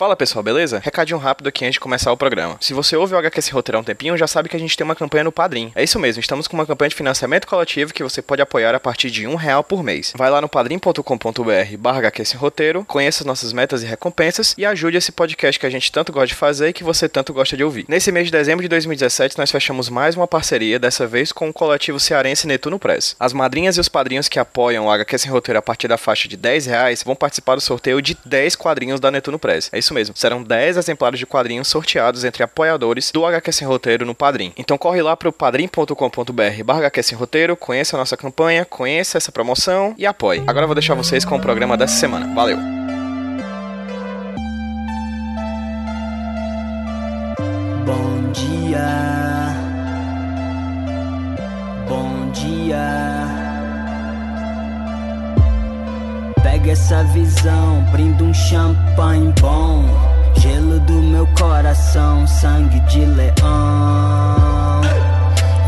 Fala pessoal, beleza? Recadinho rápido aqui antes de começar o programa. Se você ouve o HQ Sem Roteiro há um tempinho, já sabe que a gente tem uma campanha no Padrim. É isso mesmo, estamos com uma campanha de financiamento coletivo que você pode apoiar a partir de um real por mês. Vai lá no padrim.com.br barra HQ Sem Roteiro, conheça nossas metas e recompensas e ajude esse podcast que a gente tanto gosta de fazer e que você tanto gosta de ouvir. Nesse mês de dezembro de 2017, nós fechamos mais uma parceria, dessa vez com o coletivo cearense Netuno Press. As madrinhas e os padrinhos que apoiam o HQ Sem Roteiro a partir da faixa de 10 reais vão participar do sorteio de 10 quadrinhos da Netuno Press. É isso mesmo, serão 10 exemplares de quadrinhos sorteados entre apoiadores do HQ Sem Roteiro no Padrim. Então corre lá pro padrim.com.br barra HQ Sem Roteiro, conheça a nossa campanha, conheça essa promoção e apoie. Agora eu vou deixar vocês com o programa dessa semana. Valeu! Bom dia, bom dia. Pega essa visão, brinda um champanhe bom. Gelo do meu coração, sangue de leão.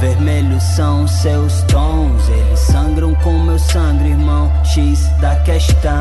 Vermelhos são seus tons, eles sangram como eu sangro, irmão. X da questão.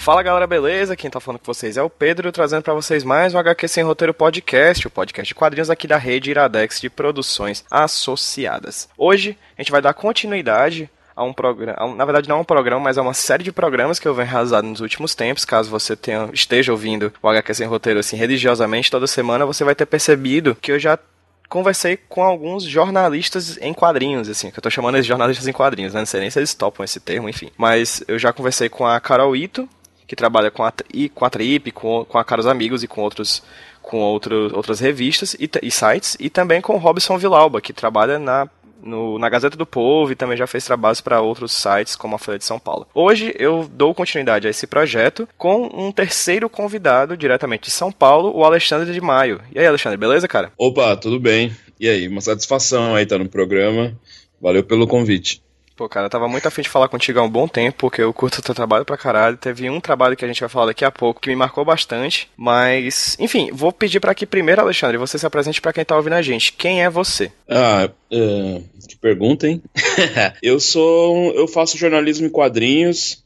Fala galera, beleza? Quem tá falando com vocês é o Pedro, trazendo para vocês mais um HQ Sem Roteiro Podcast, o podcast de quadrinhos aqui da rede Iradex de Produções Associadas. Hoje a gente vai dar continuidade a um programa, na verdade não é um programa, mas é uma série de programas que eu venho realizando nos últimos tempos. Caso você tenha, esteja ouvindo o HQ Sem Roteiro assim religiosamente toda semana, você vai ter percebido que eu já conversei com alguns jornalistas em quadrinhos, assim, que eu tô chamando eles de jornalistas em quadrinhos, né? Não sei nem se eles topam esse termo, enfim. Mas eu já conversei com a Carol Ito, que trabalha com a, com a Trip, com, com a Caros Amigos e com outros com outro, outras revistas e, e sites, e também com Robson Vilauba, que trabalha na no, na Gazeta do Povo e também já fez trabalhos para outros sites como a Folha de São Paulo. Hoje eu dou continuidade a esse projeto com um terceiro convidado diretamente de São Paulo, o Alexandre de Maio. E aí, Alexandre, beleza, cara? Opa, tudo bem? E aí, uma satisfação aí estar no programa. Valeu pelo convite. Pô, cara, eu tava muito afim de falar contigo há um bom tempo, porque eu curto o teu trabalho pra caralho. Teve um trabalho que a gente vai falar daqui a pouco que me marcou bastante. Mas, enfim, vou pedir para que primeiro, Alexandre, você se apresente para quem tá ouvindo a gente. Quem é você? Ah, uh, que pergunta, hein? eu sou. Eu faço jornalismo em quadrinhos.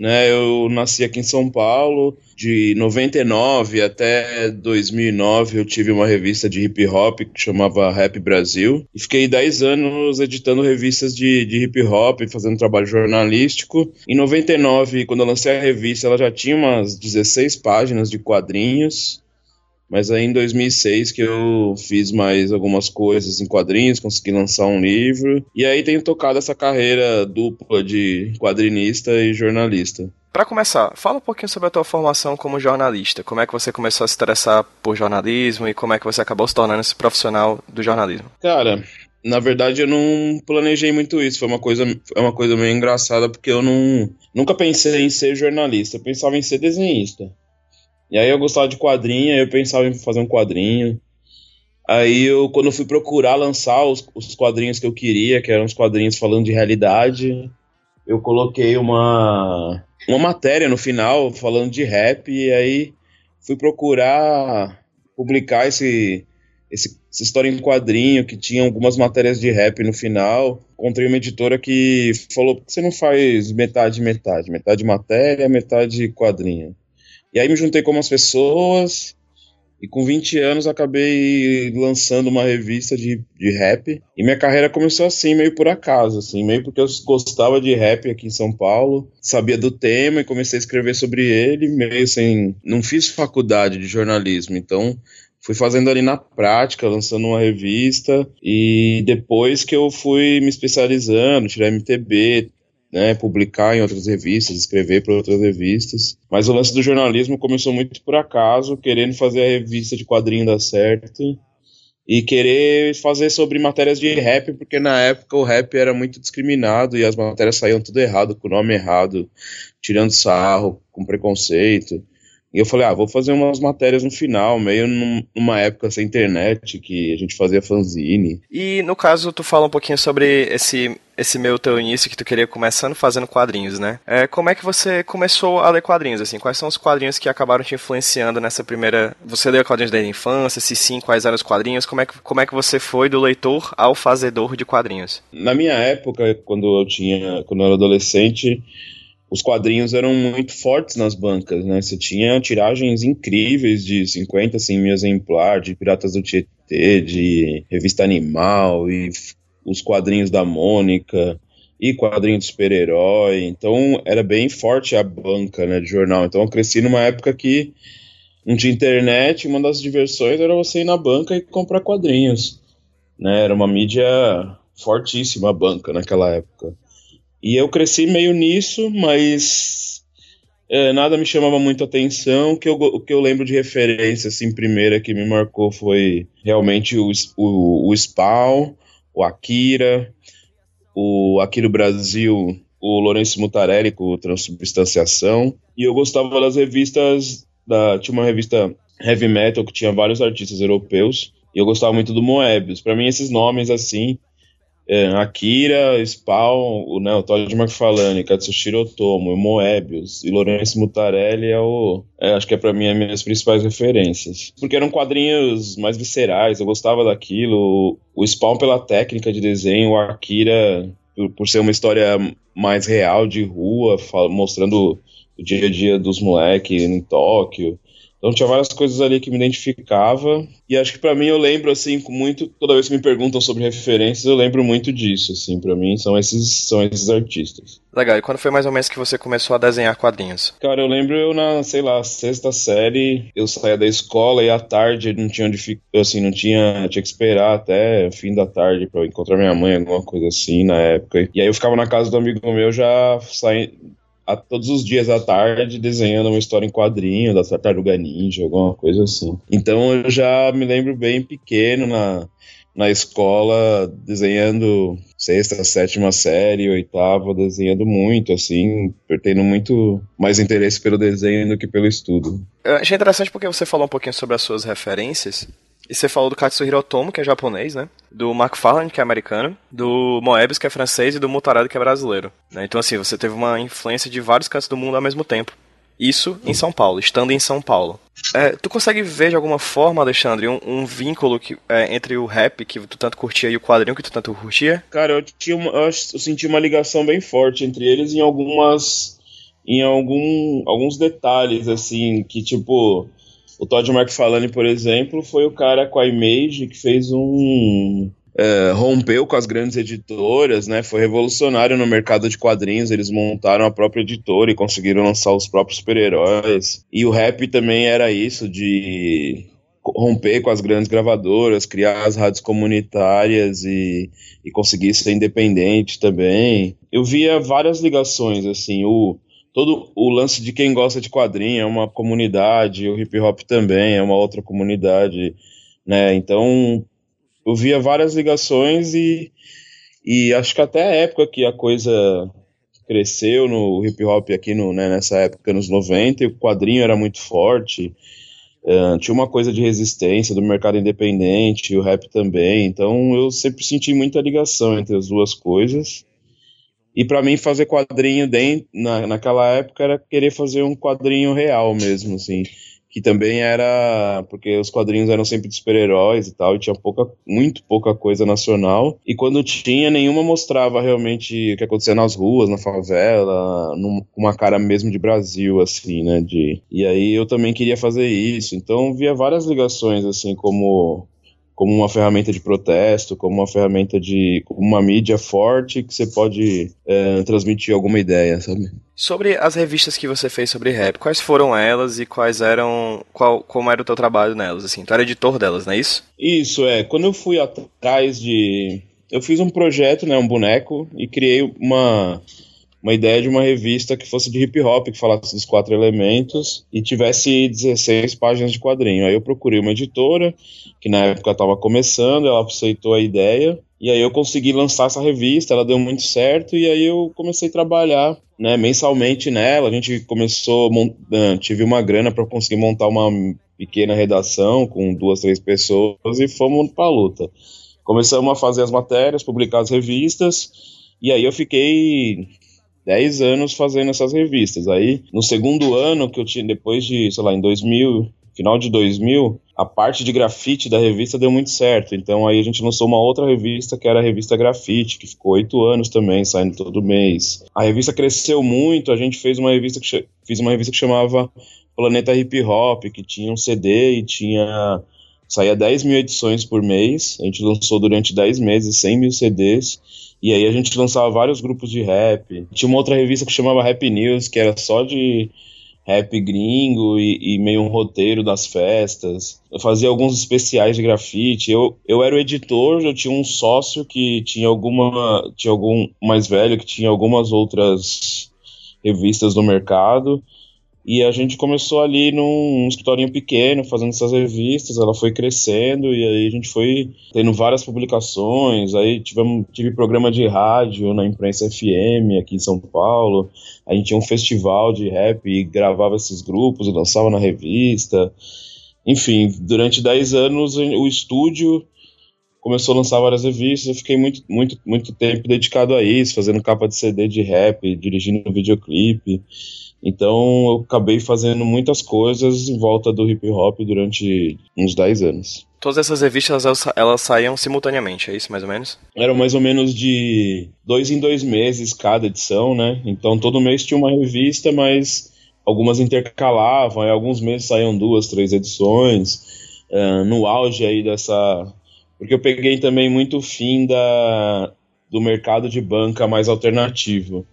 Né, eu nasci aqui em São Paulo, de 99 até 2009 eu tive uma revista de hip hop que chamava Rap Brasil e fiquei 10 anos editando revistas de, de hip hop, fazendo trabalho jornalístico. Em 99, quando eu lancei a revista, ela já tinha umas 16 páginas de quadrinhos. Mas aí em 2006 que eu fiz mais algumas coisas em quadrinhos, consegui lançar um livro. E aí tenho tocado essa carreira dupla de quadrinista e jornalista. Para começar, fala um pouquinho sobre a tua formação como jornalista. Como é que você começou a se interessar por jornalismo e como é que você acabou se tornando esse profissional do jornalismo? Cara, na verdade eu não planejei muito isso. Foi uma coisa, é uma coisa meio engraçada porque eu não, nunca pensei em ser jornalista. Eu pensava em ser desenhista. E aí eu gostava de quadrinho, eu pensava em fazer um quadrinho. Aí eu, quando eu fui procurar lançar os, os quadrinhos que eu queria, que eram os quadrinhos falando de realidade, eu coloquei uma, uma matéria no final falando de rap, e aí fui procurar publicar esse, esse, essa história em quadrinho, que tinha algumas matérias de rap no final. Encontrei uma editora que falou: por que você não faz metade, metade? Metade matéria, metade quadrinho. E aí me juntei com umas pessoas e com 20 anos acabei lançando uma revista de, de rap. E minha carreira começou assim, meio por acaso, assim, meio porque eu gostava de rap aqui em São Paulo, sabia do tema e comecei a escrever sobre ele, meio sem. Não fiz faculdade de jornalismo, então fui fazendo ali na prática, lançando uma revista, e depois que eu fui me especializando, tirar MTB, né, publicar em outras revistas, escrever para outras revistas. Mas o lance do jornalismo começou muito por acaso, querendo fazer a revista de quadrinho dar certo e querer fazer sobre matérias de rap, porque na época o rap era muito discriminado e as matérias saíam tudo errado, com o nome errado, tirando sarro, com preconceito. E eu falei, ah, vou fazer umas matérias no final, meio num, numa época sem internet, que a gente fazia fanzine. E no caso, tu fala um pouquinho sobre esse esse meu teu início que tu queria começando fazendo quadrinhos, né? É, como é que você começou a ler quadrinhos, assim? Quais são os quadrinhos que acabaram te influenciando nessa primeira... Você leu quadrinhos desde a infância? Se sim, quais eram os quadrinhos? Como é, que, como é que você foi do leitor ao fazedor de quadrinhos? Na minha época, quando eu tinha... Quando eu era adolescente os quadrinhos eram muito fortes nas bancas, né? Você tinha tiragens incríveis de 50, 100 mil exemplares, de Piratas do Tietê, de Revista Animal, e os quadrinhos da Mônica, e quadrinhos de super-herói. Então era bem forte a banca né, de jornal. Então eu cresci numa época que não tinha internet, uma das diversões era você ir na banca e comprar quadrinhos. Né? Era uma mídia fortíssima a banca naquela época. E eu cresci meio nisso, mas é, nada me chamava muito atenção. O que, eu, o que eu lembro de referência, assim, primeira que me marcou foi realmente o, o, o Spawn, o Akira, o Aqui no Brasil, o Lourenço Mutarelli com Transubstanciação. E eu gostava das revistas, da, tinha uma revista heavy metal que tinha vários artistas europeus. E eu gostava muito do Moebius. Para mim, esses nomes assim é, Akira, Spawn, o, né, o Todd McFarlane, Katsushiro Otomo, Moebius e Lourenço Mutarelli é o, é, acho que é para mim as minhas principais referências. Porque eram quadrinhos mais viscerais, eu gostava daquilo. O Spawn pela técnica de desenho, o Akira por, por ser uma história mais real de rua, mostrando o dia a dia dos moleques em Tóquio. Então tinha várias coisas ali que me identificava e acho que para mim eu lembro assim com muito toda vez que me perguntam sobre referências eu lembro muito disso assim para mim são esses são esses artistas. Legal. E quando foi mais ou menos que você começou a desenhar quadrinhos? Cara, eu lembro eu na sei lá sexta série eu saía da escola e à tarde não tinha onde assim não tinha tinha que esperar até fim da tarde para encontrar minha mãe alguma coisa assim na época e aí eu ficava na casa do amigo meu já saindo a, todos os dias à tarde desenhando uma história em quadrinho da Tartaruga Ninja, alguma coisa assim. Então eu já me lembro bem pequeno na, na escola, desenhando sexta, sétima série, oitava, desenhando muito, assim, tendo muito mais interesse pelo desenho do que pelo estudo. Eu achei interessante porque você falou um pouquinho sobre as suas referências. E você falou do Katsuhiro Otomo, que é japonês, né? Do Mark Farland, que é americano. Do Moebius, que é francês. E do Mutarado, que é brasileiro. Né? Então, assim, você teve uma influência de vários cantos do mundo ao mesmo tempo. Isso em São Paulo, estando em São Paulo. É, tu consegue ver de alguma forma, Alexandre, um, um vínculo que, é, entre o rap que tu tanto curtia e o quadrinho que tu tanto curtia? Cara, eu, tinha uma, eu senti uma ligação bem forte entre eles em algumas. em algum, alguns detalhes, assim, que tipo o Todd McFarlane, por exemplo, foi o cara com a Image que fez um. É, rompeu com as grandes editoras, né? Foi revolucionário no mercado de quadrinhos. Eles montaram a própria editora e conseguiram lançar os próprios super-heróis. E o rap também era isso, de romper com as grandes gravadoras, criar as rádios comunitárias e, e conseguir ser independente também. Eu via várias ligações, assim, o, todo o lance de quem gosta de quadrinho é uma comunidade, o hip hop também é uma outra comunidade, né? Então eu via várias ligações e, e acho que até a época que a coisa cresceu no hip hop aqui no, né, nessa época, nos 90, e o quadrinho era muito forte. Uh, tinha uma coisa de resistência do mercado independente, o rap também, então eu sempre senti muita ligação entre as duas coisas. E para mim fazer quadrinho dentro, na, naquela época era querer fazer um quadrinho real mesmo, assim. Que também era. Porque os quadrinhos eram sempre de super-heróis e tal, e tinha pouca, muito pouca coisa nacional. E quando tinha, nenhuma mostrava realmente o que acontecia nas ruas, na favela, com uma cara mesmo de Brasil, assim, né? De, e aí eu também queria fazer isso. Então via várias ligações, assim, como como uma ferramenta de protesto, como uma ferramenta de uma mídia forte que você pode é, transmitir alguma ideia, sabe? Sobre as revistas que você fez sobre rap, quais foram elas e quais eram, qual, como era o teu trabalho nelas? Assim, tu era editor delas, não é isso? Isso é. Quando eu fui atrás de, eu fiz um projeto, né, um boneco e criei uma uma ideia de uma revista que fosse de hip hop, que falasse dos quatro elementos e tivesse 16 páginas de quadrinho. Aí eu procurei uma editora, que na época estava começando, ela aceitou a ideia, e aí eu consegui lançar essa revista, ela deu muito certo, e aí eu comecei a trabalhar né, mensalmente nela. A gente começou, tive uma grana para conseguir montar uma pequena redação com duas, três pessoas e fomos para a luta. Começamos a fazer as matérias, publicar as revistas, e aí eu fiquei 10 anos fazendo essas revistas. Aí, no segundo ano que eu tinha, depois de, sei lá, em 2000, final de 2000, a parte de grafite da revista deu muito certo. Então aí a gente lançou uma outra revista que era a revista Grafite, que ficou oito anos também, saindo todo mês. A revista cresceu muito, a gente fez uma revista que, fiz uma revista que chamava Planeta Hip Hop, que tinha um CD e tinha. Saía 10 mil edições por mês. A gente lançou durante 10 meses 100 mil CDs. E aí a gente lançava vários grupos de rap. Tinha uma outra revista que chamava Rap News, que era só de rap gringo e, e, meio um roteiro das festas. Eu fazia alguns especiais de grafite. Eu, eu era o editor, eu tinha um sócio que tinha alguma. tinha algum mais velho que tinha algumas outras revistas no mercado. E a gente começou ali num escritório pequeno, fazendo essas revistas, ela foi crescendo e aí a gente foi tendo várias publicações, aí tivemos, tive programa de rádio na imprensa FM aqui em São Paulo, a gente tinha um festival de rap e gravava esses grupos e lançava na revista. Enfim, durante 10 anos o estúdio começou a lançar várias revistas, eu fiquei muito, muito, muito tempo dedicado a isso, fazendo capa de CD de rap, dirigindo videoclipe. Então eu acabei fazendo muitas coisas em volta do hip hop durante uns 10 anos. Todas essas revistas elas, elas saíam simultaneamente, é isso mais ou menos? Eram mais ou menos de dois em dois meses cada edição, né? Então todo mês tinha uma revista, mas algumas intercalavam, e alguns meses saíam duas, três edições. Uh, no auge aí dessa. Porque eu peguei também muito fim da, do mercado de banca mais alternativo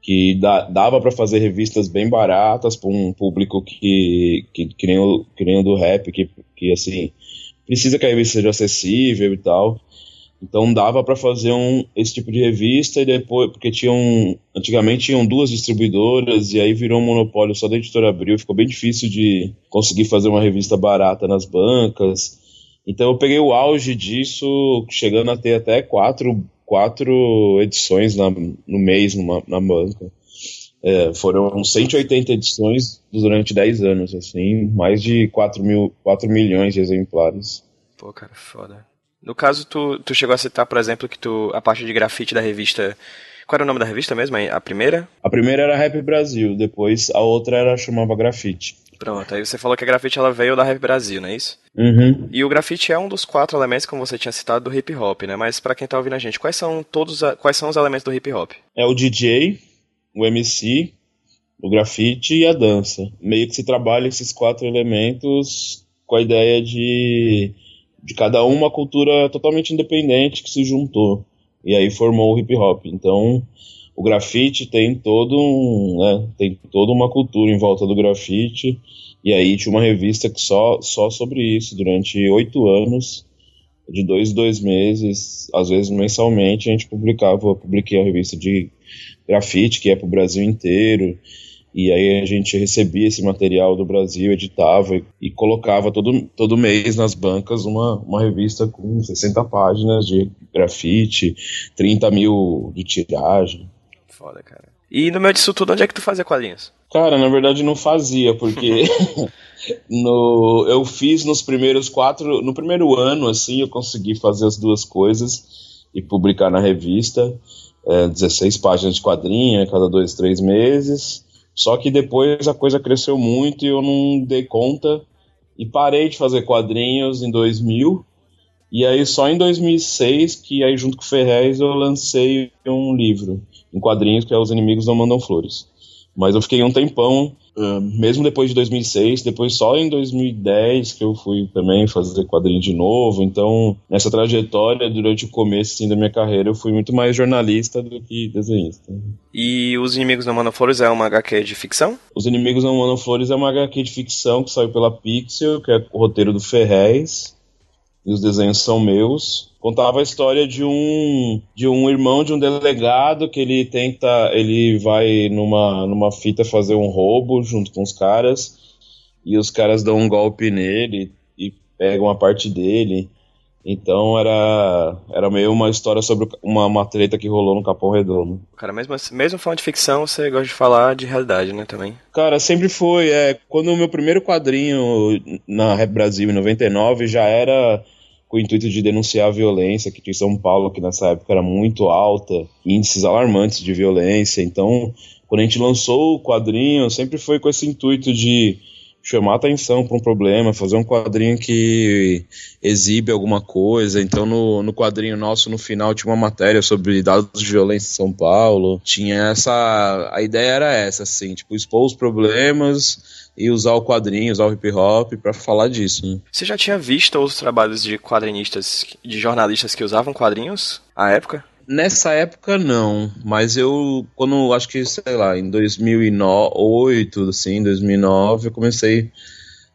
que dá, dava para fazer revistas bem baratas para um público que, que, que, nem o, que nem o do rap, que, que assim, precisa que a revista seja acessível e tal. Então dava para fazer um, esse tipo de revista e depois, porque tinham, antigamente tinham duas distribuidoras e aí virou um monopólio só da editora Abril, ficou bem difícil de conseguir fazer uma revista barata nas bancas. Então eu peguei o auge disso, chegando a ter até quatro quatro edições na, no mês numa, na banca. É, foram 180 edições durante 10 anos, assim, mais de 4, mil, 4 milhões de exemplares. Pô, cara, foda. No caso, tu, tu chegou a citar, por exemplo, que tu a parte de grafite da revista. Qual era o nome da revista mesmo? A primeira? A primeira era Rap Brasil, depois a outra era chamava Grafite. Pronto, aí você falou que a grafite ela veio da Rap Brasil, não é isso? Uhum. E o grafite é um dos quatro elementos, como você tinha citado, do hip hop, né? Mas para quem tá ouvindo a gente, quais são todos a... quais são os elementos do hip hop? É o DJ, o MC, o grafite e a dança. Meio que se trabalha esses quatro elementos com a ideia de de cada um uma cultura totalmente independente que se juntou e aí formou o hip hop. Então, o grafite tem todo um, né, tem toda uma cultura em volta do grafite e aí tinha uma revista que só só sobre isso durante oito anos de dois dois meses às vezes mensalmente a gente publicava publiquei a revista de grafite que é para o Brasil inteiro e aí a gente recebia esse material do Brasil, editava e, e, colocava todo, todo mês nas bancas uma, uma revista com 60 páginas de grafite, 30 mil de tiragem. Foda, cara. E no meio disso tudo, onde é que tu fazia quadrinhos? Cara, na verdade não fazia, porque no, eu fiz nos primeiros quatro. No primeiro ano, assim, eu consegui fazer as duas coisas e publicar na revista. É, 16 páginas de quadrinho a cada dois, três meses. Só que depois a coisa cresceu muito e eu não dei conta e parei de fazer quadrinhos em 2000. E aí só em 2006 que aí junto com o Ferrez eu lancei um livro em quadrinhos que é Os Inimigos Não Mandam Flores. Mas eu fiquei um tempão, uh, mesmo depois de 2006, depois só em 2010 que eu fui também fazer quadrinho de novo. Então, nessa trajetória, durante o começo assim, da minha carreira, eu fui muito mais jornalista do que desenhista. E Os Inimigos Não Mandam Flores é uma HQ de ficção? Os Inimigos Não Mandam Flores é uma HQ de ficção que saiu pela Pixel, que é o roteiro do Ferrez e os desenhos são meus. Contava a história de um de um irmão de um delegado que ele tenta, ele vai numa numa fita fazer um roubo junto com os caras e os caras dão um golpe nele e pegam a parte dele. Então era, era meio uma história sobre uma, uma treta que rolou no Capão Redondo. Cara, mesmo, assim, mesmo falando de ficção, você gosta de falar de realidade, né, também? Cara, sempre foi. É, quando o meu primeiro quadrinho na Rap Brasil, em 99, já era com o intuito de denunciar a violência que tinha em São Paulo, que nessa época era muito alta, índices alarmantes de violência. Então, quando a gente lançou o quadrinho, sempre foi com esse intuito de chamar atenção para um problema, fazer um quadrinho que exibe alguma coisa. Então, no, no quadrinho nosso, no final, tinha uma matéria sobre dados de violência em São Paulo. Tinha essa. A ideia era essa, assim, tipo, expor os problemas e usar o quadrinho, usar o hip hop para falar disso. Né? Você já tinha visto os trabalhos de quadrinistas, de jornalistas que usavam quadrinhos à época? Nessa época não, mas eu quando acho que sei lá em 2008, assim, 2009 eu comecei a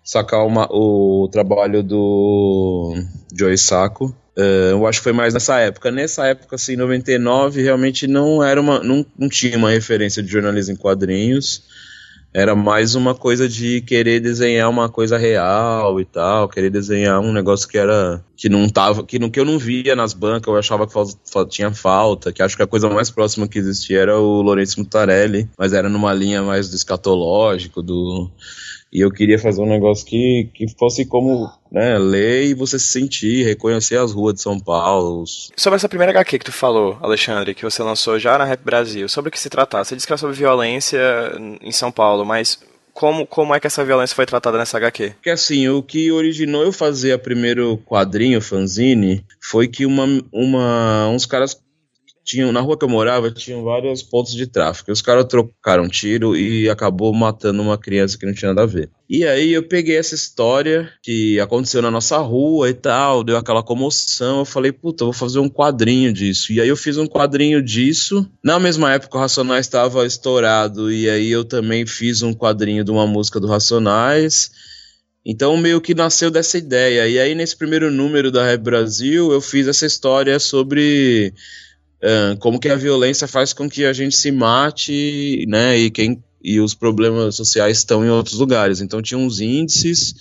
sacar uma, o trabalho do Joey Sacco. Uh, eu acho que foi mais nessa época. Nessa época, assim, 99, realmente não era uma, não, não tinha uma referência de jornalismo em quadrinhos. Era mais uma coisa de querer desenhar uma coisa real e tal, querer desenhar um negócio que era que não tava, que, não, que eu não via nas bancas, eu achava que tinha falta, que acho que a coisa mais próxima que existia era o Lourenço Mutarelli, mas era numa linha mais do escatológico, do e eu queria fazer um negócio que, que fosse como né, ler e você se sentir, reconhecer as ruas de São Paulo. Sobre essa primeira HQ que tu falou, Alexandre, que você lançou já na Rap Brasil, sobre o que se tratava? Você disse que era sobre violência em São Paulo, mas como, como é que essa violência foi tratada nessa HQ? Porque assim, o que originou eu fazer a primeiro quadrinho, fanzine, foi que uma, uma, uns caras tinham, na rua que eu morava, tinham vários pontos de tráfico. Os caras trocaram tiro e acabou matando uma criança que não tinha nada a ver. E aí eu peguei essa história que aconteceu na nossa rua e tal, deu aquela comoção. Eu falei, puta, eu vou fazer um quadrinho disso. E aí eu fiz um quadrinho disso. Na mesma época o Racionais estava estourado, e aí eu também fiz um quadrinho de uma música do Racionais. Então meio que nasceu dessa ideia. E aí nesse primeiro número da Rap Brasil eu fiz essa história sobre como que a violência faz com que a gente se mate, né, e quem e os problemas sociais estão em outros lugares. Então tinha uns índices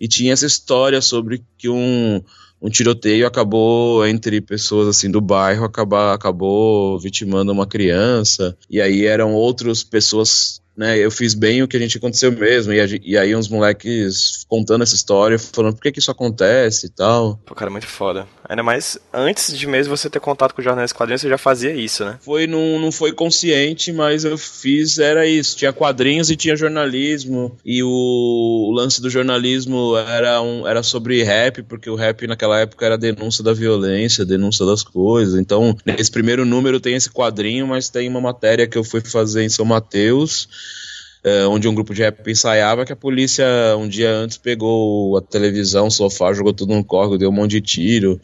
e tinha essa história sobre que um, um tiroteio acabou entre pessoas assim do bairro acabar, acabou vitimando uma criança e aí eram outras pessoas né, eu fiz bem o que a gente aconteceu mesmo, e, a, e, aí uns moleques contando essa história, falando por que que isso acontece e tal. Pô, cara, muito foda. Ainda mais, antes de mesmo você ter contato com o jornalistas quadrinhos, você já fazia isso, né? Foi, não, não foi consciente, mas eu fiz, era isso, tinha quadrinhos e tinha jornalismo, e o, o lance do jornalismo era, um, era sobre rap, porque o rap naquela época era denúncia da violência, denúncia das coisas, então nesse primeiro número tem esse quadrinho, mas tem uma matéria que eu fui fazer em São Mateus, é, onde um grupo de rap ensaiava, que a polícia um dia antes pegou a televisão, o sofá, jogou tudo no córrego, deu um monte de tiro.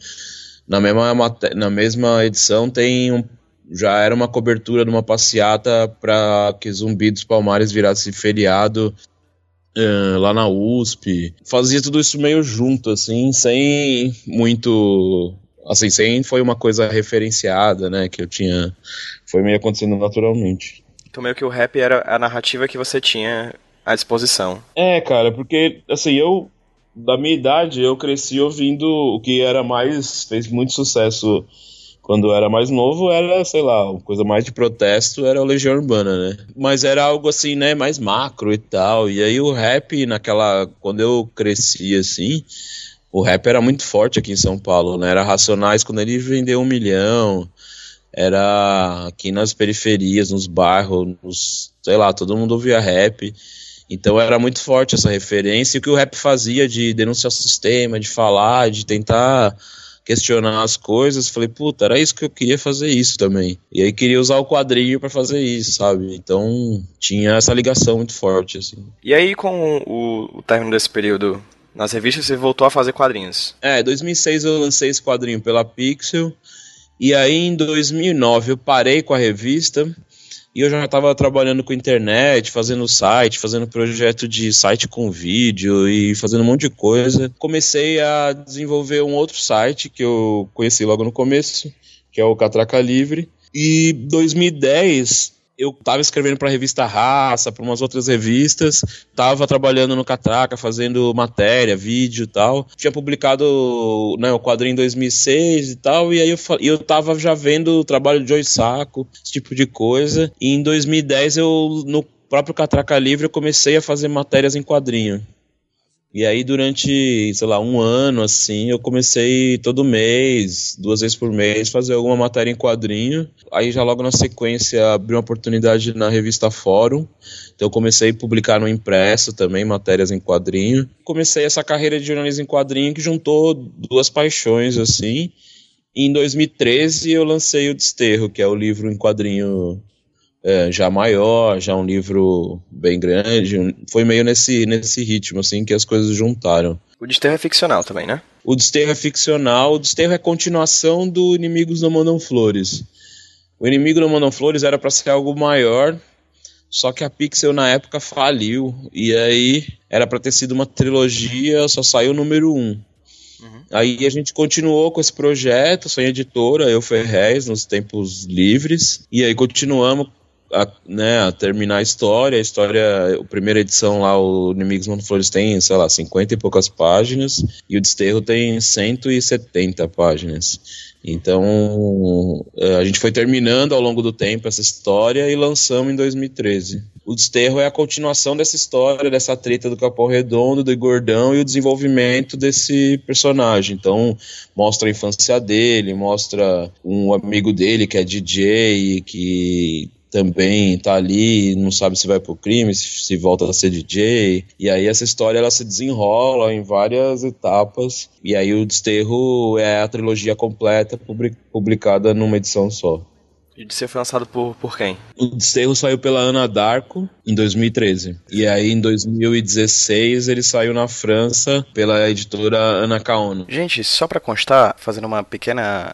Na mesma, na mesma edição tem um, já era uma cobertura de uma passeata para que Zumbi dos Palmares virasse feriado uh, lá na USP. Fazia tudo isso meio junto, assim, sem muito. Assim, sem foi uma coisa referenciada, né? Que eu tinha. Foi meio acontecendo naturalmente. Então meio que o rap era a narrativa que você tinha à disposição. É, cara, porque assim, eu da minha idade eu cresci ouvindo o que era mais fez muito sucesso quando eu era mais novo era, sei lá, uma coisa mais de protesto era a Legião Urbana, né? Mas era algo assim, né, mais macro e tal. E aí o rap naquela quando eu cresci assim, o rap era muito forte aqui em São Paulo, né? Era Racionais quando ele vendeu um milhão era aqui nas periferias, nos bairros, nos, sei lá, todo mundo ouvia rap. Então era muito forte essa referência e o que o rap fazia de denunciar o sistema, de falar, de tentar questionar as coisas. Falei, puta, era isso que eu queria fazer isso também. E aí queria usar o quadrinho para fazer isso, sabe? Então tinha essa ligação muito forte, assim. E aí com o, o término desse período nas revistas, você voltou a fazer quadrinhos? É, 2006 eu lancei esse quadrinho pela Pixel. E aí em 2009 eu parei com a revista e eu já estava trabalhando com internet, fazendo site, fazendo projeto de site com vídeo e fazendo um monte de coisa. Comecei a desenvolver um outro site que eu conheci logo no começo, que é o Catraca Livre. E 2010 eu estava escrevendo para a revista Raça, para umas outras revistas, estava trabalhando no Catraca, fazendo matéria, vídeo e tal. Tinha publicado né, o quadrinho em 2006 e tal, e aí eu, eu tava já vendo o trabalho de Joy Saco, esse tipo de coisa. E em 2010 eu, no próprio Catraca Livre, eu comecei a fazer matérias em quadrinho. E aí, durante, sei lá, um ano, assim, eu comecei todo mês, duas vezes por mês, fazer alguma matéria em quadrinho. Aí, já logo na sequência, abri uma oportunidade na revista Fórum. Então, eu comecei a publicar no impresso também, matérias em quadrinho. Comecei essa carreira de jornalismo em quadrinho que juntou duas paixões, assim. E em 2013, eu lancei o Desterro, que é o livro em quadrinho é, já maior, já um livro bem grande. Foi meio nesse, nesse ritmo, assim, que as coisas juntaram. O Desterro é ficcional também, né? O Desterro é ficcional, o Desterro é continuação do Inimigos Não Mandam Flores. O Inimigo Não Mandam Flores era para ser algo maior, só que a Pixel na época faliu, e aí era para ter sido uma trilogia, só saiu o número um. Uhum. Aí a gente continuou com esse projeto, sou editora, eu Ferrez, nos tempos livres, e aí continuamos a, né, a terminar a história. A história, a primeira edição lá, o Inimigos Não Flores tem, sei lá, 50 e poucas páginas, e o Desterro tem 170 páginas. Então, é, a gente foi terminando ao longo do tempo essa história e lançamos em 2013. O Desterro é a continuação dessa história, dessa treta do Capão Redondo, do Gordão e o desenvolvimento desse personagem. Então, mostra a infância dele, mostra um amigo dele que é DJ, que também tá ali, não sabe se vai pro crime, se, se, volta a ser DJ. E aí essa história ela se desenrola em várias etapas. E aí o Desterro é a trilogia completa publicada numa edição só. E de ser foi lançado por, por quem? O Desterro saiu pela Ana Darko em 2013. E aí em 2016 ele saiu na França pela editora Ana Kaono. Gente, só para constar, fazendo uma pequena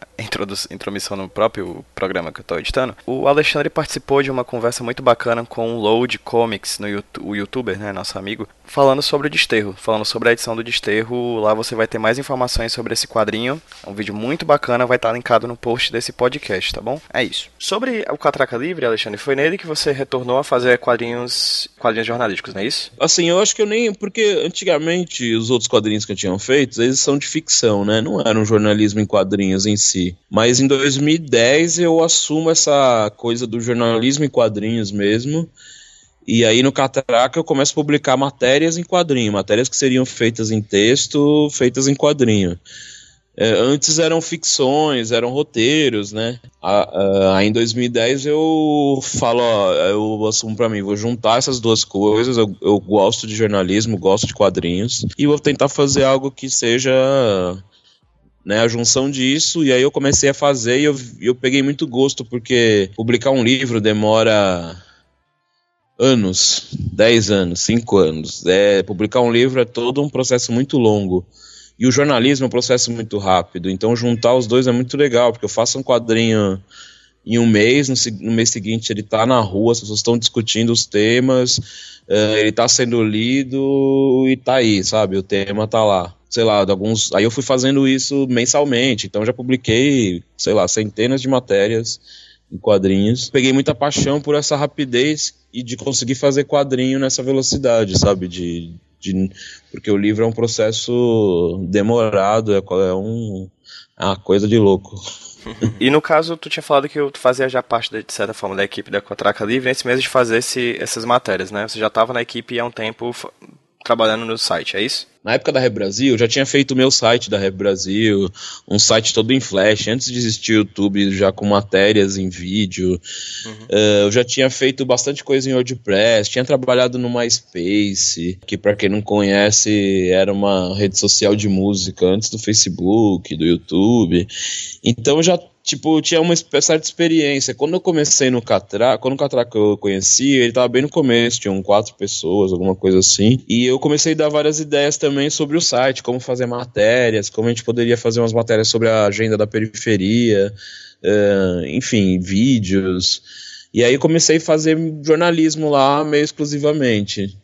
intromissão no próprio programa que eu tô editando, o Alexandre participou de uma conversa muito bacana com o Load Comics, no o youtuber, né, nosso amigo, falando sobre o Desterro, falando sobre a edição do Desterro. Lá você vai ter mais informações sobre esse quadrinho. É um vídeo muito bacana, vai estar linkado no post desse podcast, tá bom? É isso. Sobre o Catraca Livre, Alexandre, foi nele que você retornou a fazer quadrinhos, quadrinhos jornalísticos, não é isso? Assim, eu acho que eu nem. Porque antigamente os outros quadrinhos que eu tinha feito, eles são de ficção, né? Não era um jornalismo em quadrinhos em si. Mas em 2010 eu assumo essa coisa do jornalismo em quadrinhos mesmo. E aí no Catraca eu começo a publicar matérias em quadrinho, matérias que seriam feitas em texto, feitas em quadrinho. É, antes eram ficções, eram roteiros, né? Aí em 2010 eu falo, ó, eu assumo para mim, vou juntar essas duas coisas. Eu, eu gosto de jornalismo, gosto de quadrinhos e vou tentar fazer algo que seja né, a junção disso, e aí eu comecei a fazer e eu, eu peguei muito gosto, porque publicar um livro demora anos, 10 anos, 5 anos. É, publicar um livro é todo um processo muito longo. E o jornalismo é um processo muito rápido. Então juntar os dois é muito legal, porque eu faço um quadrinho em um mês, no, no mês seguinte ele está na rua, as pessoas estão discutindo os temas, uh, ele está sendo lido e tá aí, sabe? O tema tá lá. Sei lá, alguns. Aí eu fui fazendo isso mensalmente, então já publiquei, sei lá, centenas de matérias em quadrinhos. Peguei muita paixão por essa rapidez e de conseguir fazer quadrinho nessa velocidade, sabe? De, de, porque o livro é um processo demorado, é, é, um, é uma coisa de louco. e no caso, tu tinha falado que tu fazia já parte, de certa forma, da equipe da Cotraca Livre antes mesmo de fazer esse, essas matérias, né? Você já estava na equipe há um tempo trabalhando no site, é isso? Na época da Rap Brasil, eu já tinha feito o meu site da Rap Brasil, um site todo em flash, antes de existir o YouTube, já com matérias em vídeo. Uhum. Uh, eu já tinha feito bastante coisa em WordPress, tinha trabalhado no MySpace, que para quem não conhece, era uma rede social de música antes do Facebook, do YouTube. Então eu já tipo, tinha uma certa experiência. Quando eu comecei no Catraca, quando o Catraca eu conheci, ele tava bem no começo, tinham quatro pessoas, alguma coisa assim. E eu comecei a dar várias ideias também sobre o site, como fazer matérias, como a gente poderia fazer umas matérias sobre a agenda da periferia, uh, enfim, vídeos. E aí comecei a fazer jornalismo lá meio exclusivamente.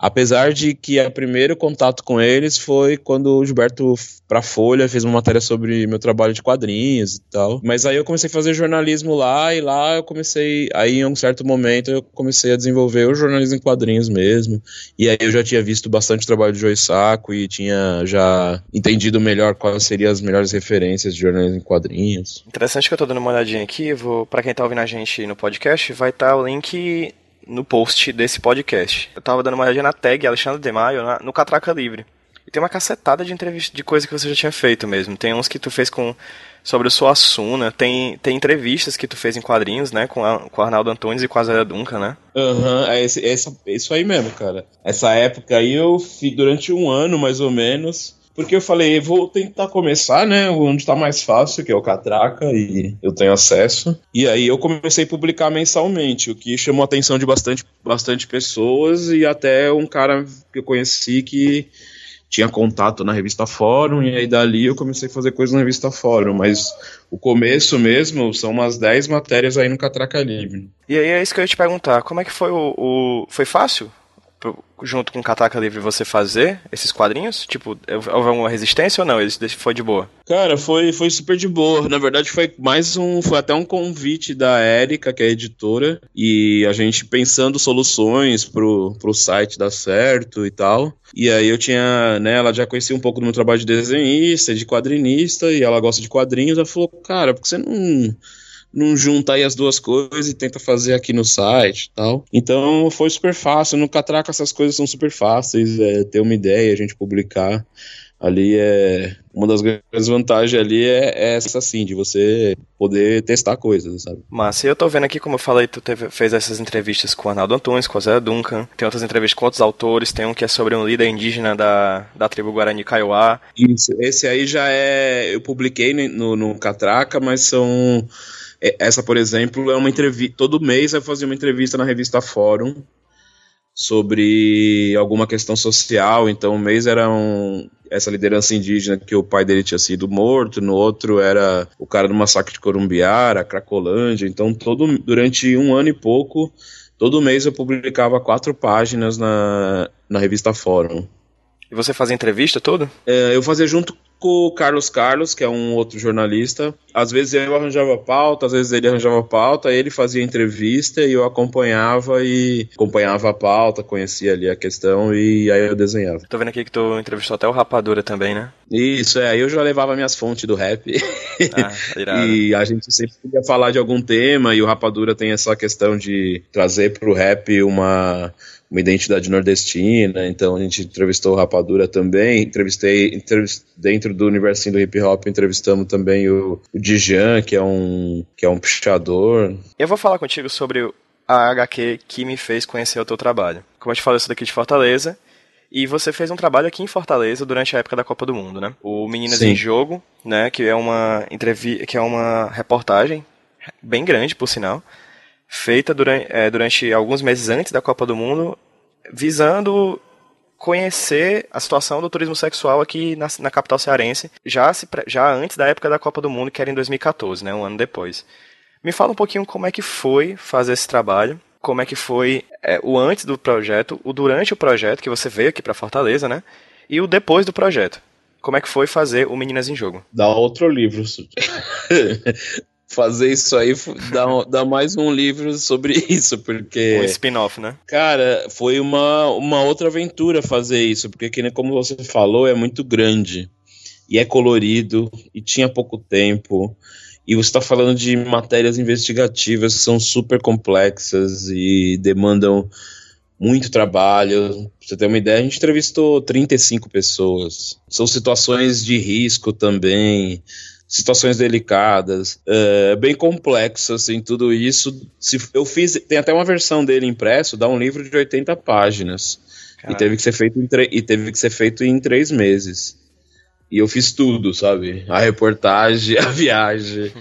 Apesar de que o primeiro contato com eles foi quando o Gilberto, pra Folha, fez uma matéria sobre meu trabalho de quadrinhos e tal. Mas aí eu comecei a fazer jornalismo lá, e lá eu comecei. Aí em um certo momento eu comecei a desenvolver o jornalismo em quadrinhos mesmo. E aí eu já tinha visto bastante trabalho de Joy Saco e tinha já entendido melhor quais seriam as melhores referências de jornalismo em quadrinhos. Interessante que eu tô dando uma olhadinha aqui, vou, pra quem tá ouvindo a gente no podcast, vai estar tá o link no post desse podcast. Eu tava dando uma olhadinha na tag Alexandre de Maio na, no Catraca Livre. E tem uma cacetada de entrevista de coisa que você já tinha feito mesmo. Tem uns que tu fez com sobre o Suassuna, tem, tem entrevistas que tu fez em quadrinhos, né, com, a, com o Arnaldo Antunes e com a Zé Duncan, né? Aham, uhum, é, esse, essa, isso aí mesmo, cara. Essa época aí eu durante um ano, mais ou menos, porque eu falei, vou tentar começar, né, onde tá mais fácil, que é o Catraca, e eu tenho acesso. E aí eu comecei a publicar mensalmente, o que chamou a atenção de bastante, bastante pessoas e até um cara que eu conheci que tinha contato na revista Fórum, e aí dali eu comecei a fazer coisas na revista Fórum, mas o começo mesmo são umas 10 matérias aí no Catraca Livre. E aí é isso que eu ia te perguntar, como é que foi o... o... Foi fácil? Junto com o Catraca Livre você fazer esses quadrinhos? Tipo, houve alguma resistência ou não? Ele foi de boa? Cara, foi, foi super de boa. Na verdade, foi mais um. Foi até um convite da Érica, que é editora, e a gente pensando soluções pro, pro site dar certo e tal. E aí eu tinha, né, ela já conhecia um pouco do meu trabalho de desenhista, de quadrinista, e ela gosta de quadrinhos. Ela falou, cara, por que você não não junta aí as duas coisas e tenta fazer aqui no site e tal. Então foi super fácil. No Catraca essas coisas são super fáceis. É, ter uma ideia, a gente publicar. Ali é. Uma das grandes vantagens ali é, é essa assim, de você poder testar coisas, sabe? Mas eu tô vendo aqui, como eu falei, tu teve, fez essas entrevistas com o Arnaldo Antunes, com o Zé Duncan, tem outras entrevistas com outros autores, tem um que é sobre um líder indígena da, da tribo Guarani Kaiowá. Isso, esse aí já é. Eu publiquei no, no Catraca, mas são essa, por exemplo, é uma entrevista. Todo mês eu fazia uma entrevista na revista Fórum sobre alguma questão social. Então, um mês era um, essa liderança indígena que o pai dele tinha sido morto, no outro era o cara do massacre de Corumbiara, Cracolândia. Então, todo, durante um ano e pouco, todo mês eu publicava quatro páginas na, na revista Fórum. E você fazia entrevista toda? É, eu fazia junto com o Carlos Carlos, que é um outro jornalista. Às vezes eu arranjava pauta, às vezes ele arranjava pauta, ele fazia entrevista e eu acompanhava e acompanhava a pauta, conhecia ali a questão e aí eu desenhava. Tô vendo aqui que tu entrevistou até o Rapadura também, né? Isso, é, aí eu já levava minhas fontes do rap. Ah, e a gente sempre podia falar de algum tema e o Rapadura tem essa questão de trazer pro rap uma uma identidade nordestina, então a gente entrevistou o Rapadura também, entrevistei, entrevistei dentro do universo do hip hop, entrevistamos também o, o Dijan, que é um que é um pichador. Eu vou falar contigo sobre a HQ que me fez conhecer o teu trabalho. Como eu te falei, eu sou daqui de Fortaleza, e você fez um trabalho aqui em Fortaleza durante a época da Copa do Mundo, né? O Meninas Sim. em Jogo, né, que é uma entrevista, que é uma reportagem bem grande, por sinal, feita durante, é, durante alguns meses antes da Copa do Mundo, visando conhecer a situação do turismo sexual aqui na, na capital cearense, já, se, já antes da época da Copa do Mundo, que era em 2014, né, um ano depois. Me fala um pouquinho como é que foi fazer esse trabalho, como é que foi é, o antes do projeto, o durante o projeto, que você veio aqui para Fortaleza, né, e o depois do projeto. Como é que foi fazer o Meninas em Jogo? Dá outro livro fazer isso aí dá, dá mais um livro sobre isso, porque. Um spin-off, né? Cara, foi uma, uma outra aventura fazer isso, porque, que, como você falou, é muito grande. E é colorido, e tinha pouco tempo. E você está falando de matérias investigativas que são super complexas e demandam muito trabalho. Pra você ter uma ideia, a gente entrevistou 35 pessoas. São situações de risco também situações delicadas, é, bem complexo, assim, tudo isso. Se, eu fiz, tem até uma versão dele impresso, dá um livro de 80 páginas. E teve, que ser feito em e teve que ser feito em três meses. E eu fiz tudo, sabe? A reportagem, a viagem.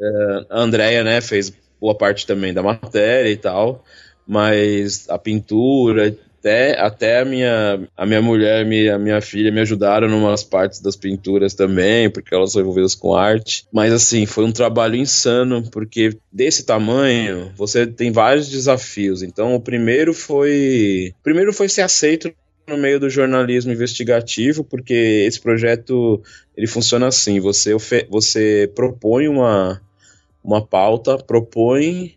é, a Andrea, né, fez boa parte também da matéria e tal. Mas a pintura, até, até a, minha, a minha mulher e a minha filha me ajudaram em umas partes das pinturas também, porque elas são envolvidas com arte. Mas assim, foi um trabalho insano, porque desse tamanho você tem vários desafios. Então, o primeiro foi. O primeiro foi ser aceito no meio do jornalismo investigativo, porque esse projeto ele funciona assim: você, você propõe uma, uma pauta, propõe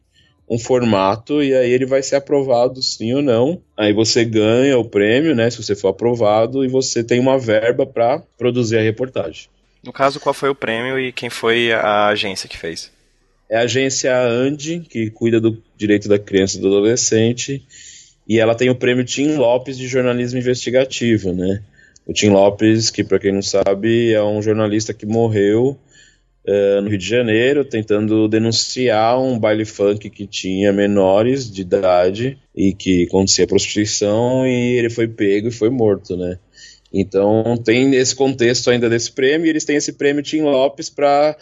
um formato e aí ele vai ser aprovado sim ou não. Aí você ganha o prêmio, né, se você for aprovado e você tem uma verba para produzir a reportagem. No caso, qual foi o prêmio e quem foi a agência que fez? é a agência ANDI, que cuida do direito da criança e do adolescente, e ela tem o prêmio Tim Lopes de jornalismo investigativo, né? O Tim Lopes, que para quem não sabe, é um jornalista que morreu uh, no Rio de Janeiro, tentando denunciar um baile funk que tinha menores de idade e que acontecia prostituição, e ele foi pego e foi morto, né? Então tem esse contexto ainda desse prêmio, e eles têm esse prêmio Tim Lopes para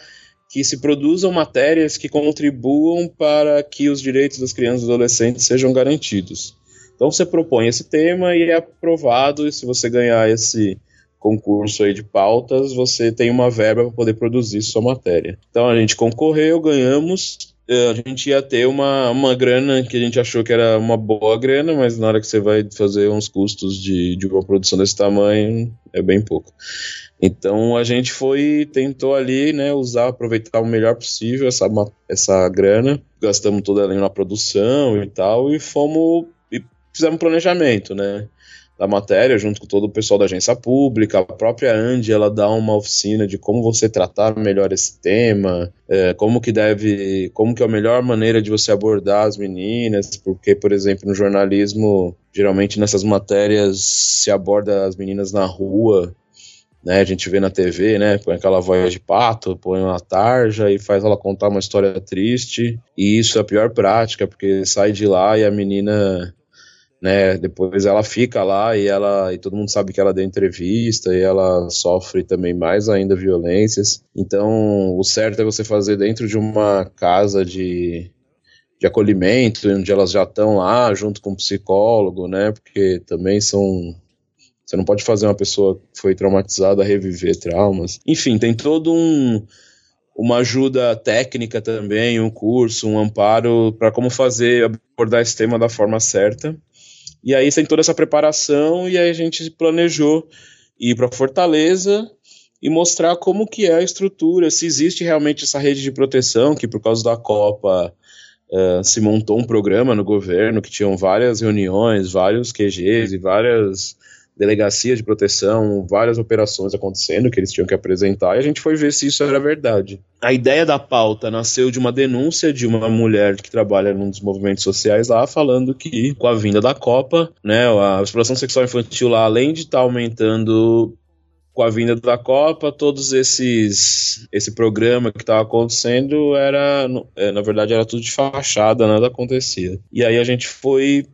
que se produzam matérias que contribuam para que os direitos das crianças e adolescentes sejam garantidos. Então você propõe esse tema e é aprovado, e se você ganhar esse concurso aí de pautas, você tem uma verba para poder produzir sua matéria. Então a gente concorreu, ganhamos, é, a gente ia ter uma, uma grana que a gente achou que era uma boa grana, mas na hora que você vai fazer uns custos de, de uma produção desse tamanho, é bem pouco. Então a gente foi, tentou ali, né, usar, aproveitar o melhor possível essa, essa grana, gastamos toda ali na produção e tal, e fomos, e fizemos planejamento, né, da matéria, junto com todo o pessoal da agência pública, a própria Andy, ela dá uma oficina de como você tratar melhor esse tema, é, como que deve, como que é a melhor maneira de você abordar as meninas, porque, por exemplo, no jornalismo, geralmente nessas matérias se aborda as meninas na rua, né? A gente vê na TV, né? Põe aquela voz de pato, põe uma tarja e faz ela contar uma história triste. E isso é a pior prática, porque sai de lá e a menina, né? Depois ela fica lá e ela e todo mundo sabe que ela deu entrevista e ela sofre também mais ainda violências. Então, o certo é você fazer dentro de uma casa de de acolhimento, onde elas já estão lá junto com o psicólogo, né? Porque também são você não pode fazer uma pessoa que foi traumatizada reviver traumas. Enfim, tem todo um uma ajuda técnica também, um curso, um amparo para como fazer abordar esse tema da forma certa. E aí tem toda essa preparação e aí a gente planejou ir para Fortaleza e mostrar como que é a estrutura, se existe realmente essa rede de proteção que por causa da Copa uh, se montou um programa no governo que tinham várias reuniões, vários QGs e várias delegacia de proteção, várias operações acontecendo que eles tinham que apresentar, e a gente foi ver se isso era verdade. A ideia da pauta nasceu de uma denúncia de uma mulher que trabalha num dos movimentos sociais lá, falando que com a vinda da Copa, né, a exploração sexual infantil lá, além de estar tá aumentando com a vinda da Copa, todos esses esse programa que estava acontecendo era, é, na verdade, era tudo de fachada, nada acontecia. E aí a gente foi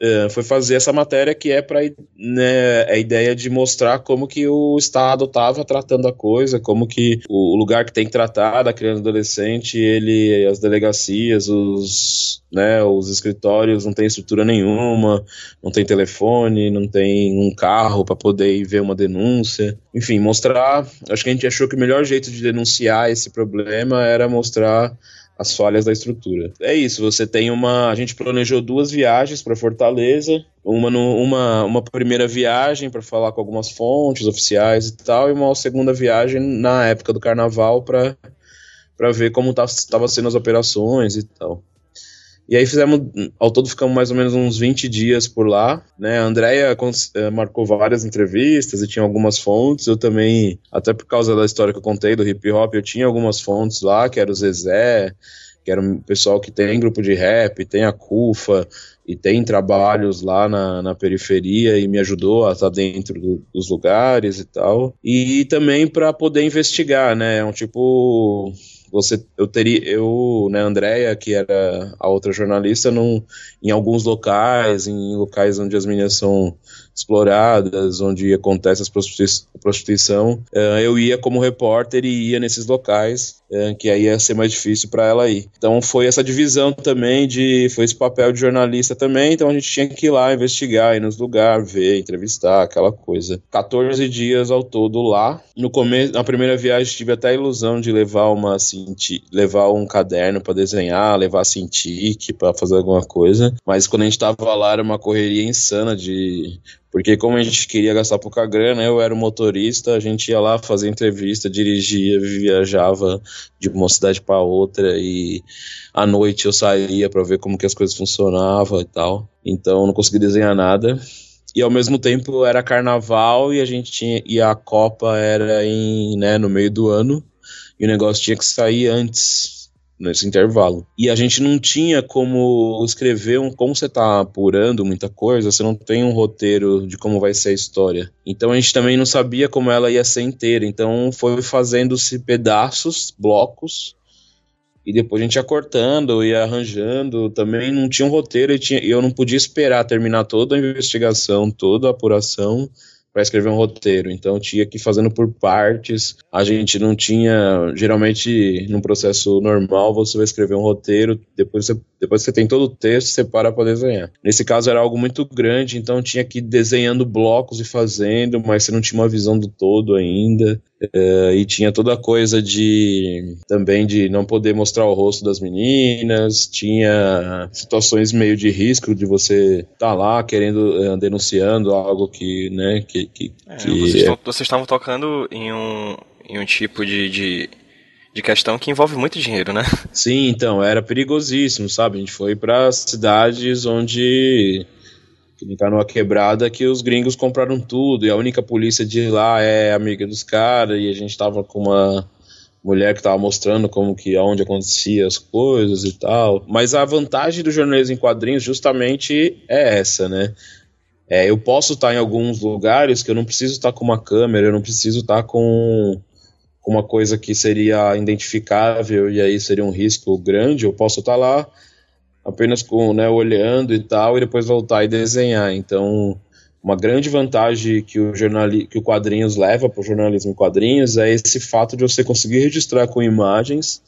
é, foi fazer essa matéria que é para né, a ideia de mostrar como que o Estado estava tratando a coisa, como que o lugar que tem que tratar da criança e adolescente, ele, as delegacias, os, né, os escritórios não tem estrutura nenhuma, não tem telefone, não tem um carro para poder ir ver uma denúncia. Enfim, mostrar. Acho que a gente achou que o melhor jeito de denunciar esse problema era mostrar as falhas da estrutura. É isso, você tem uma. A gente planejou duas viagens para Fortaleza, uma, no, uma, uma primeira viagem para falar com algumas fontes oficiais e tal, e uma segunda viagem na época do carnaval para ver como estavam sendo as operações e tal. E aí fizemos, ao todo ficamos mais ou menos uns 20 dias por lá, né? A Andrea eh, marcou várias entrevistas e tinha algumas fontes. Eu também, até por causa da história que eu contei do hip hop, eu tinha algumas fontes lá, que era o Zezé, que era um pessoal que tem grupo de rap, tem a CUFA e tem trabalhos lá na, na periferia e me ajudou a estar dentro do, dos lugares e tal. E também para poder investigar, né? É um tipo você eu teria eu né Andréia que era a outra jornalista num, em alguns locais em locais onde as meninas são exploradas onde acontece a prostituição uh, eu ia como repórter e ia nesses locais uh, que aí ia ser mais difícil para ela ir então foi essa divisão também de foi esse papel de jornalista também então a gente tinha que ir lá investigar ir nos lugares ver entrevistar aquela coisa 14 dias ao todo lá no começo na primeira viagem tive até a ilusão de levar uma assim levar um caderno para desenhar, levar Cintiq para fazer alguma coisa. Mas quando a gente tava lá era uma correria insana de porque como a gente queria gastar pouca grana, eu era o motorista, a gente ia lá fazer entrevista, dirigia, viajava de uma cidade para outra e à noite eu saía para ver como que as coisas funcionavam e tal. Então não consegui desenhar nada. E ao mesmo tempo era carnaval e a gente tinha e a Copa era em, né, no meio do ano e o negócio tinha que sair antes nesse intervalo. E a gente não tinha como escrever um. Como você tá apurando muita coisa, você não tem um roteiro de como vai ser a história. Então a gente também não sabia como ela ia ser inteira. Então foi fazendo-se pedaços, blocos. E depois a gente ia cortando, ia arranjando. Também não tinha um roteiro e tinha, eu não podia esperar terminar toda a investigação, toda a apuração para escrever um roteiro. Então tinha que ir fazendo por partes. A gente não tinha, geralmente, num processo normal, você vai escrever um roteiro, depois você, depois você tem todo o texto, você para para desenhar. Nesse caso era algo muito grande, então tinha que ir desenhando blocos e fazendo, mas você não tinha uma visão do todo ainda. Uh, e tinha toda a coisa de também de não poder mostrar o rosto das meninas, tinha situações meio de risco de você estar tá lá querendo uh, denunciando algo que, né, que, que, é, que vocês, é... vocês estavam tocando em um, em um tipo de, de, de questão que envolve muito dinheiro, né? Sim, então era perigosíssimo, sabe? A gente foi para cidades onde que tá numa quebrada que os gringos compraram tudo e a única polícia de lá é amiga dos caras e a gente tava com uma mulher que tava mostrando como que aonde acontecia as coisas e tal. Mas a vantagem do jornalismo em quadrinhos justamente é essa, né? É, eu posso estar em alguns lugares que eu não preciso estar com uma câmera, eu não preciso estar com uma coisa que seria identificável e aí seria um risco grande. Eu posso estar lá apenas com, né, olhando e tal, e depois voltar e desenhar. Então, uma grande vantagem que o, que o quadrinhos leva para o jornalismo em quadrinhos é esse fato de você conseguir registrar com imagens,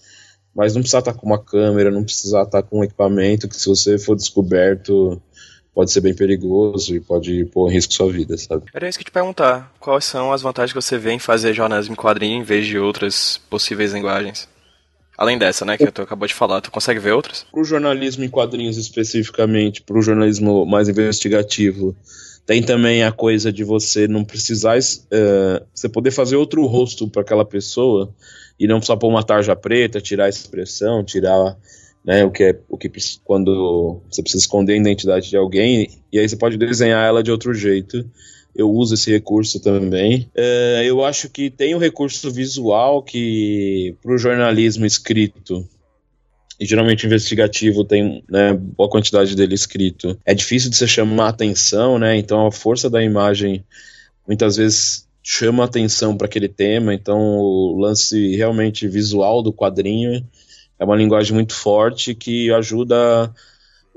mas não precisar estar com uma câmera, não precisar estar com um equipamento que se você for descoberto pode ser bem perigoso e pode pôr em risco sua vida, sabe? Era isso que eu te perguntar. Quais são as vantagens que você vê em fazer jornalismo em quadrinho em vez de outras possíveis linguagens? Além dessa, né, que tu acabou de falar, tu consegue ver outras? Para o jornalismo em quadrinhos especificamente, para o jornalismo mais investigativo, tem também a coisa de você não precisar, uh, você poder fazer outro rosto para aquela pessoa e não só pôr uma tarja preta, tirar a expressão, tirar né, o que é o que quando você precisa esconder a identidade de alguém e aí você pode desenhar ela de outro jeito eu uso esse recurso também. É, eu acho que tem o recurso visual que, para o jornalismo escrito, e geralmente investigativo tem né, boa quantidade dele escrito. É difícil de você chamar atenção, né? Então a força da imagem muitas vezes chama atenção para aquele tema. Então o lance realmente visual do quadrinho é uma linguagem muito forte que ajuda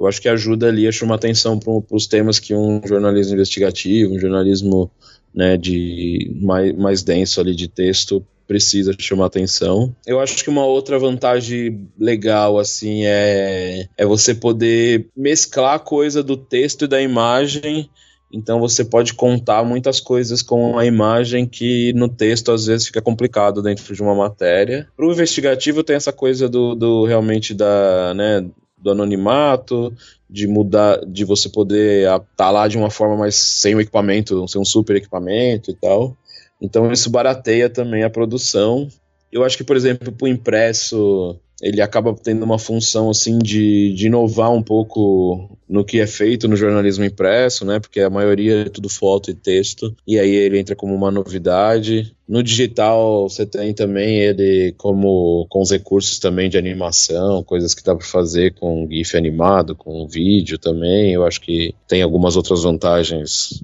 eu acho que ajuda ali a chamar atenção para os temas que um jornalismo investigativo, um jornalismo né, de mais, mais denso ali de texto precisa chamar atenção. Eu acho que uma outra vantagem legal assim é, é você poder mesclar a coisa do texto e da imagem. Então você pode contar muitas coisas com a imagem que no texto às vezes fica complicado dentro de uma matéria. Para o investigativo tem essa coisa do, do realmente da, né, do anonimato, de mudar, de você poder estar tá lá de uma forma mais sem o equipamento, sem um super equipamento e tal. Então isso barateia também a produção. Eu acho que, por exemplo, para o impresso, ele acaba tendo uma função assim de, de inovar um pouco no que é feito no jornalismo impresso, né? Porque a maioria é tudo foto e texto, e aí ele entra como uma novidade. No digital você tem também ele como com os recursos também de animação, coisas que dá para fazer com GIF animado, com vídeo também. Eu acho que tem algumas outras vantagens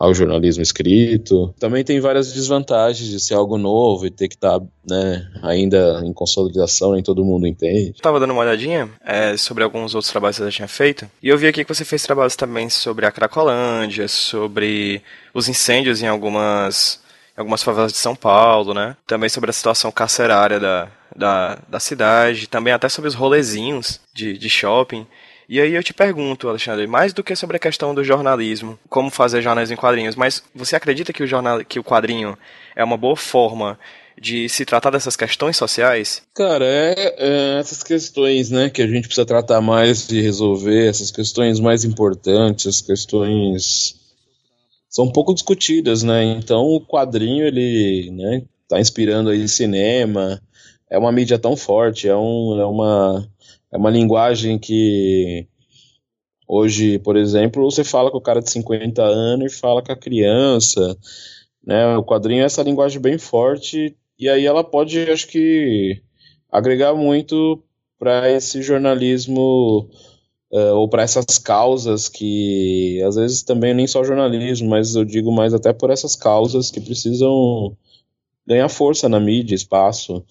ao jornalismo escrito. Também tem várias desvantagens de ser algo novo e ter que estar tá, né, ainda em consolidação, nem todo mundo entende. Estava dando uma olhadinha é, sobre alguns outros trabalhos que você já tinha feito, e eu vi aqui que você fez trabalhos também sobre a Cracolândia, sobre os incêndios em algumas, algumas favelas de São Paulo, né? Também sobre a situação carcerária da, da, da cidade, também até sobre os rolezinhos de, de shopping. E aí eu te pergunto, Alexandre, mais do que sobre a questão do jornalismo, como fazer jornais em quadrinhos, mas você acredita que o, jornal, que o quadrinho é uma boa forma de se tratar dessas questões sociais? Cara, é, é, essas questões, né, que a gente precisa tratar mais de resolver, essas questões mais importantes, as questões são pouco discutidas, né? Então o quadrinho ele, né, tá inspirando aí cinema, é uma mídia tão forte, é, um, é uma é uma linguagem que hoje, por exemplo, você fala com o cara de 50 anos e fala com a criança, né? O quadrinho é essa linguagem bem forte e aí ela pode, acho que, agregar muito para esse jornalismo uh, ou para essas causas que às vezes também nem só jornalismo, mas eu digo mais até por essas causas que precisam ganhar força na mídia, espaço,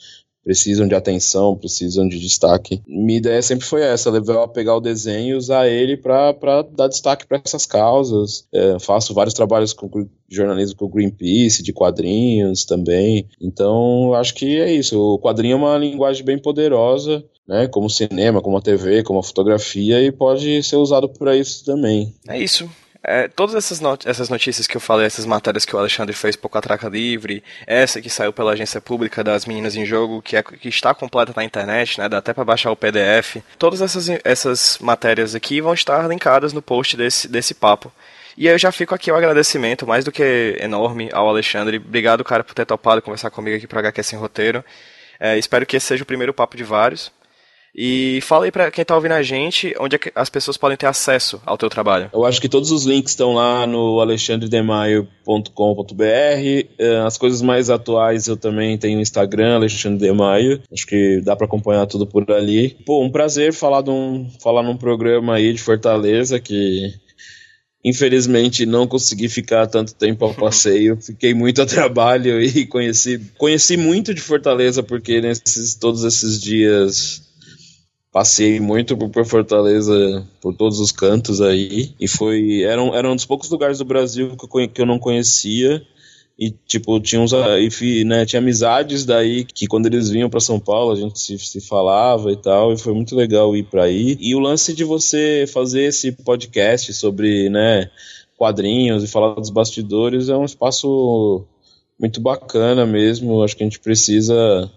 precisam de atenção, precisam de destaque. Minha ideia sempre foi essa, levar pegar o desenho e usar ele para dar destaque para essas causas. É, faço vários trabalhos com jornalismo com Greenpeace, de quadrinhos também. Então, acho que é isso. O quadrinho é uma linguagem bem poderosa, né, como o cinema, como a TV, como a fotografia, e pode ser usado para isso também. É isso. É, todas essas, not essas notícias que eu falei, essas matérias que o Alexandre fez por Catraca Livre, essa que saiu pela agência pública das Meninas em Jogo, que, é, que está completa na internet, né, dá até para baixar o PDF. Todas essas, essas matérias aqui vão estar linkadas no post desse, desse papo. E aí eu já fico aqui o agradecimento, mais do que enorme, ao Alexandre. Obrigado, cara, por ter topado conversar comigo aqui para HQ Sem Roteiro. É, espero que esse seja o primeiro papo de vários. E fala aí pra quem tá ouvindo a gente, onde é as pessoas podem ter acesso ao teu trabalho. Eu acho que todos os links estão lá no alexandredemaio.com.br. É, as coisas mais atuais eu também tenho no Instagram, Alexandre Demaio. Acho que dá para acompanhar tudo por ali. Pô, um prazer falar, de um, falar num programa aí de Fortaleza que Infelizmente não consegui ficar tanto tempo ao passeio, fiquei muito a trabalho e conheci, conheci muito de Fortaleza porque nesses todos esses dias passei muito por Fortaleza, por todos os cantos aí, e foi, era um, era um dos poucos lugares do Brasil que eu, que eu não conhecia, e tipo, tinha uns, e, né, tinha amizades daí, que quando eles vinham para São Paulo, a gente se, se falava e tal, e foi muito legal ir para aí, e o lance de você fazer esse podcast sobre, né, quadrinhos e falar dos bastidores é um espaço muito bacana mesmo, acho que a gente precisa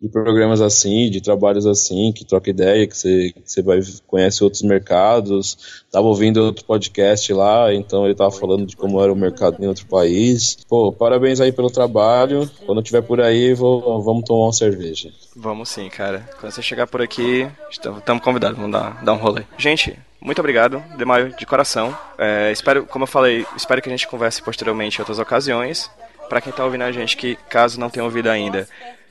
de programas assim, de trabalhos assim, que troca ideia, que você, você vai conhece outros mercados. Tava ouvindo outro podcast lá, então ele tava falando de como era o mercado em outro país. Pô, parabéns aí pelo trabalho. Quando estiver por aí, vou, vamos tomar uma cerveja. Vamos sim, cara. Quando você chegar por aqui, estamos convidados, vamos dar, dar um rolê. Gente, muito obrigado, Demaio, de coração. É, espero, como eu falei, espero que a gente converse posteriormente em outras ocasiões. Para quem tá ouvindo a gente, que caso não tenha ouvido ainda,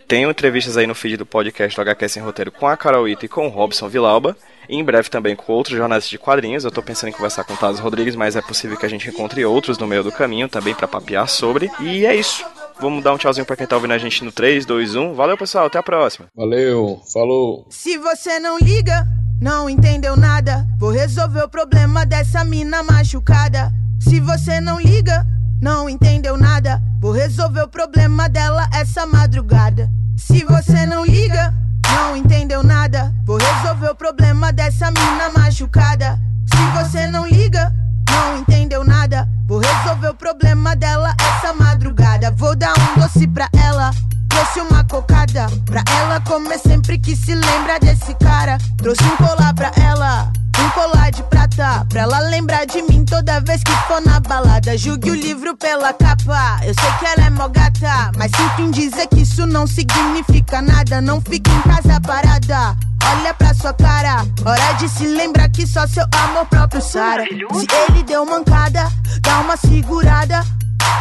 tenho entrevistas aí no feed do podcast do HQ Sem Roteiro com a Carol Ito e com o Robson Vilauba. E em breve também com outros jornalistas de quadrinhos. Eu tô pensando em conversar com o Taz Rodrigues, mas é possível que a gente encontre outros no meio do caminho também para papear sobre. E é isso. Vamos dar um tchauzinho pra quem tá ouvindo a gente no 3, 2, 1. Valeu, pessoal. Até a próxima. Valeu. Falou. Se você não liga, não entendeu nada. Vou resolver o problema dessa mina machucada. Se você não liga, não entendeu nada. Vou resolver o problema dela essa madrugada. Se você não liga, não entendeu nada. Vou resolver o problema dessa mina machucada. Se você não liga, não entendeu nada. Vou resolver o problema dela essa madrugada. Vou dar um doce pra ela. Trouxe uma cocada pra ela comer sempre que se lembra desse cara. Trouxe um colar pra ela um colar de prata Pra ela lembrar de mim toda vez que for na balada Julgue o livro pela capa Eu sei que ela é mó gata Mas sinto em dizer que isso não significa nada Não fique em casa parada Olha pra sua cara, hora de se lembrar que só seu amor próprio sara. Se ele deu mancada, dá uma segurada.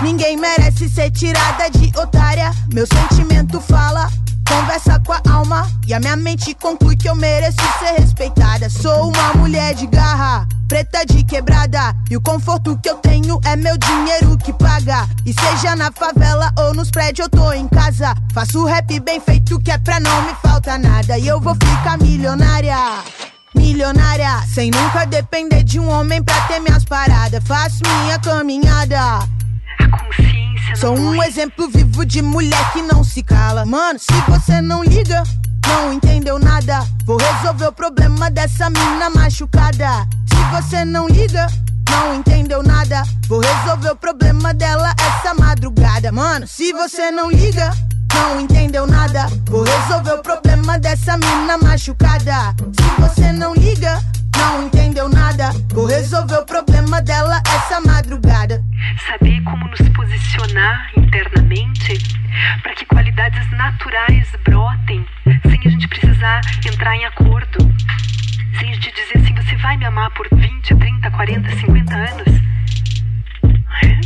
Ninguém merece ser tirada de otária. Meu sentimento fala Conversa com a alma e a minha mente conclui que eu mereço ser respeitada. Sou uma mulher de garra, preta de quebrada. E o conforto que eu tenho é meu dinheiro que paga. E seja na favela ou nos prédios, eu tô em casa. Faço rap bem feito que é pra não me falta nada. E eu vou ficar milionária. Milionária, sem nunca depender de um homem pra ter minhas paradas. Faço minha caminhada. A consciência Sou um exemplo vivo de mulher que não se cala. Mano, se você não liga, não entendeu nada. Vou resolver o problema dessa mina machucada. Se você não liga, não entendeu nada. Vou resolver o problema dela essa madrugada. Mano, se você não liga, não entendeu nada. Vou resolver o problema dessa mina machucada. Se você não liga, não entendeu nada. Vou resolver o problema dela essa madrugada. Saber como nos posicionar internamente para que qualidades naturais brotem sem a gente precisar entrar em acordo. Sem a gente dizer assim, você vai me amar por 20, 30, 40, 50 anos. É?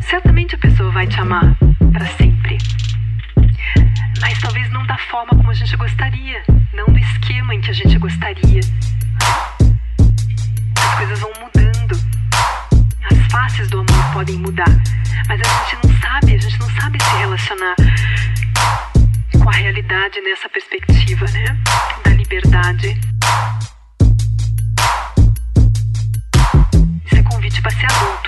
Certamente a pessoa vai te amar para sempre. Da forma como a gente gostaria, não no esquema em que a gente gostaria. As coisas vão mudando. As faces do amor podem mudar, mas a gente não sabe, a gente não sabe se relacionar com a realidade nessa perspectiva, né? Da liberdade. Isso é convite para ser adulto.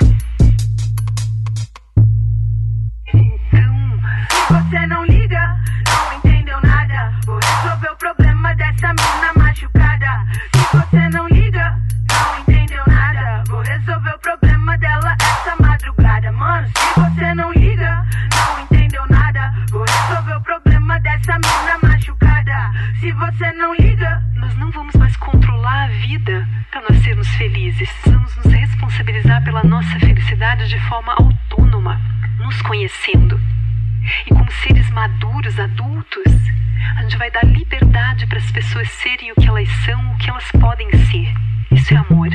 de forma autônoma, nos conhecendo. E como seres maduros, adultos, a gente vai dar liberdade para as pessoas serem o que elas são, o que elas podem ser. Isso é amor.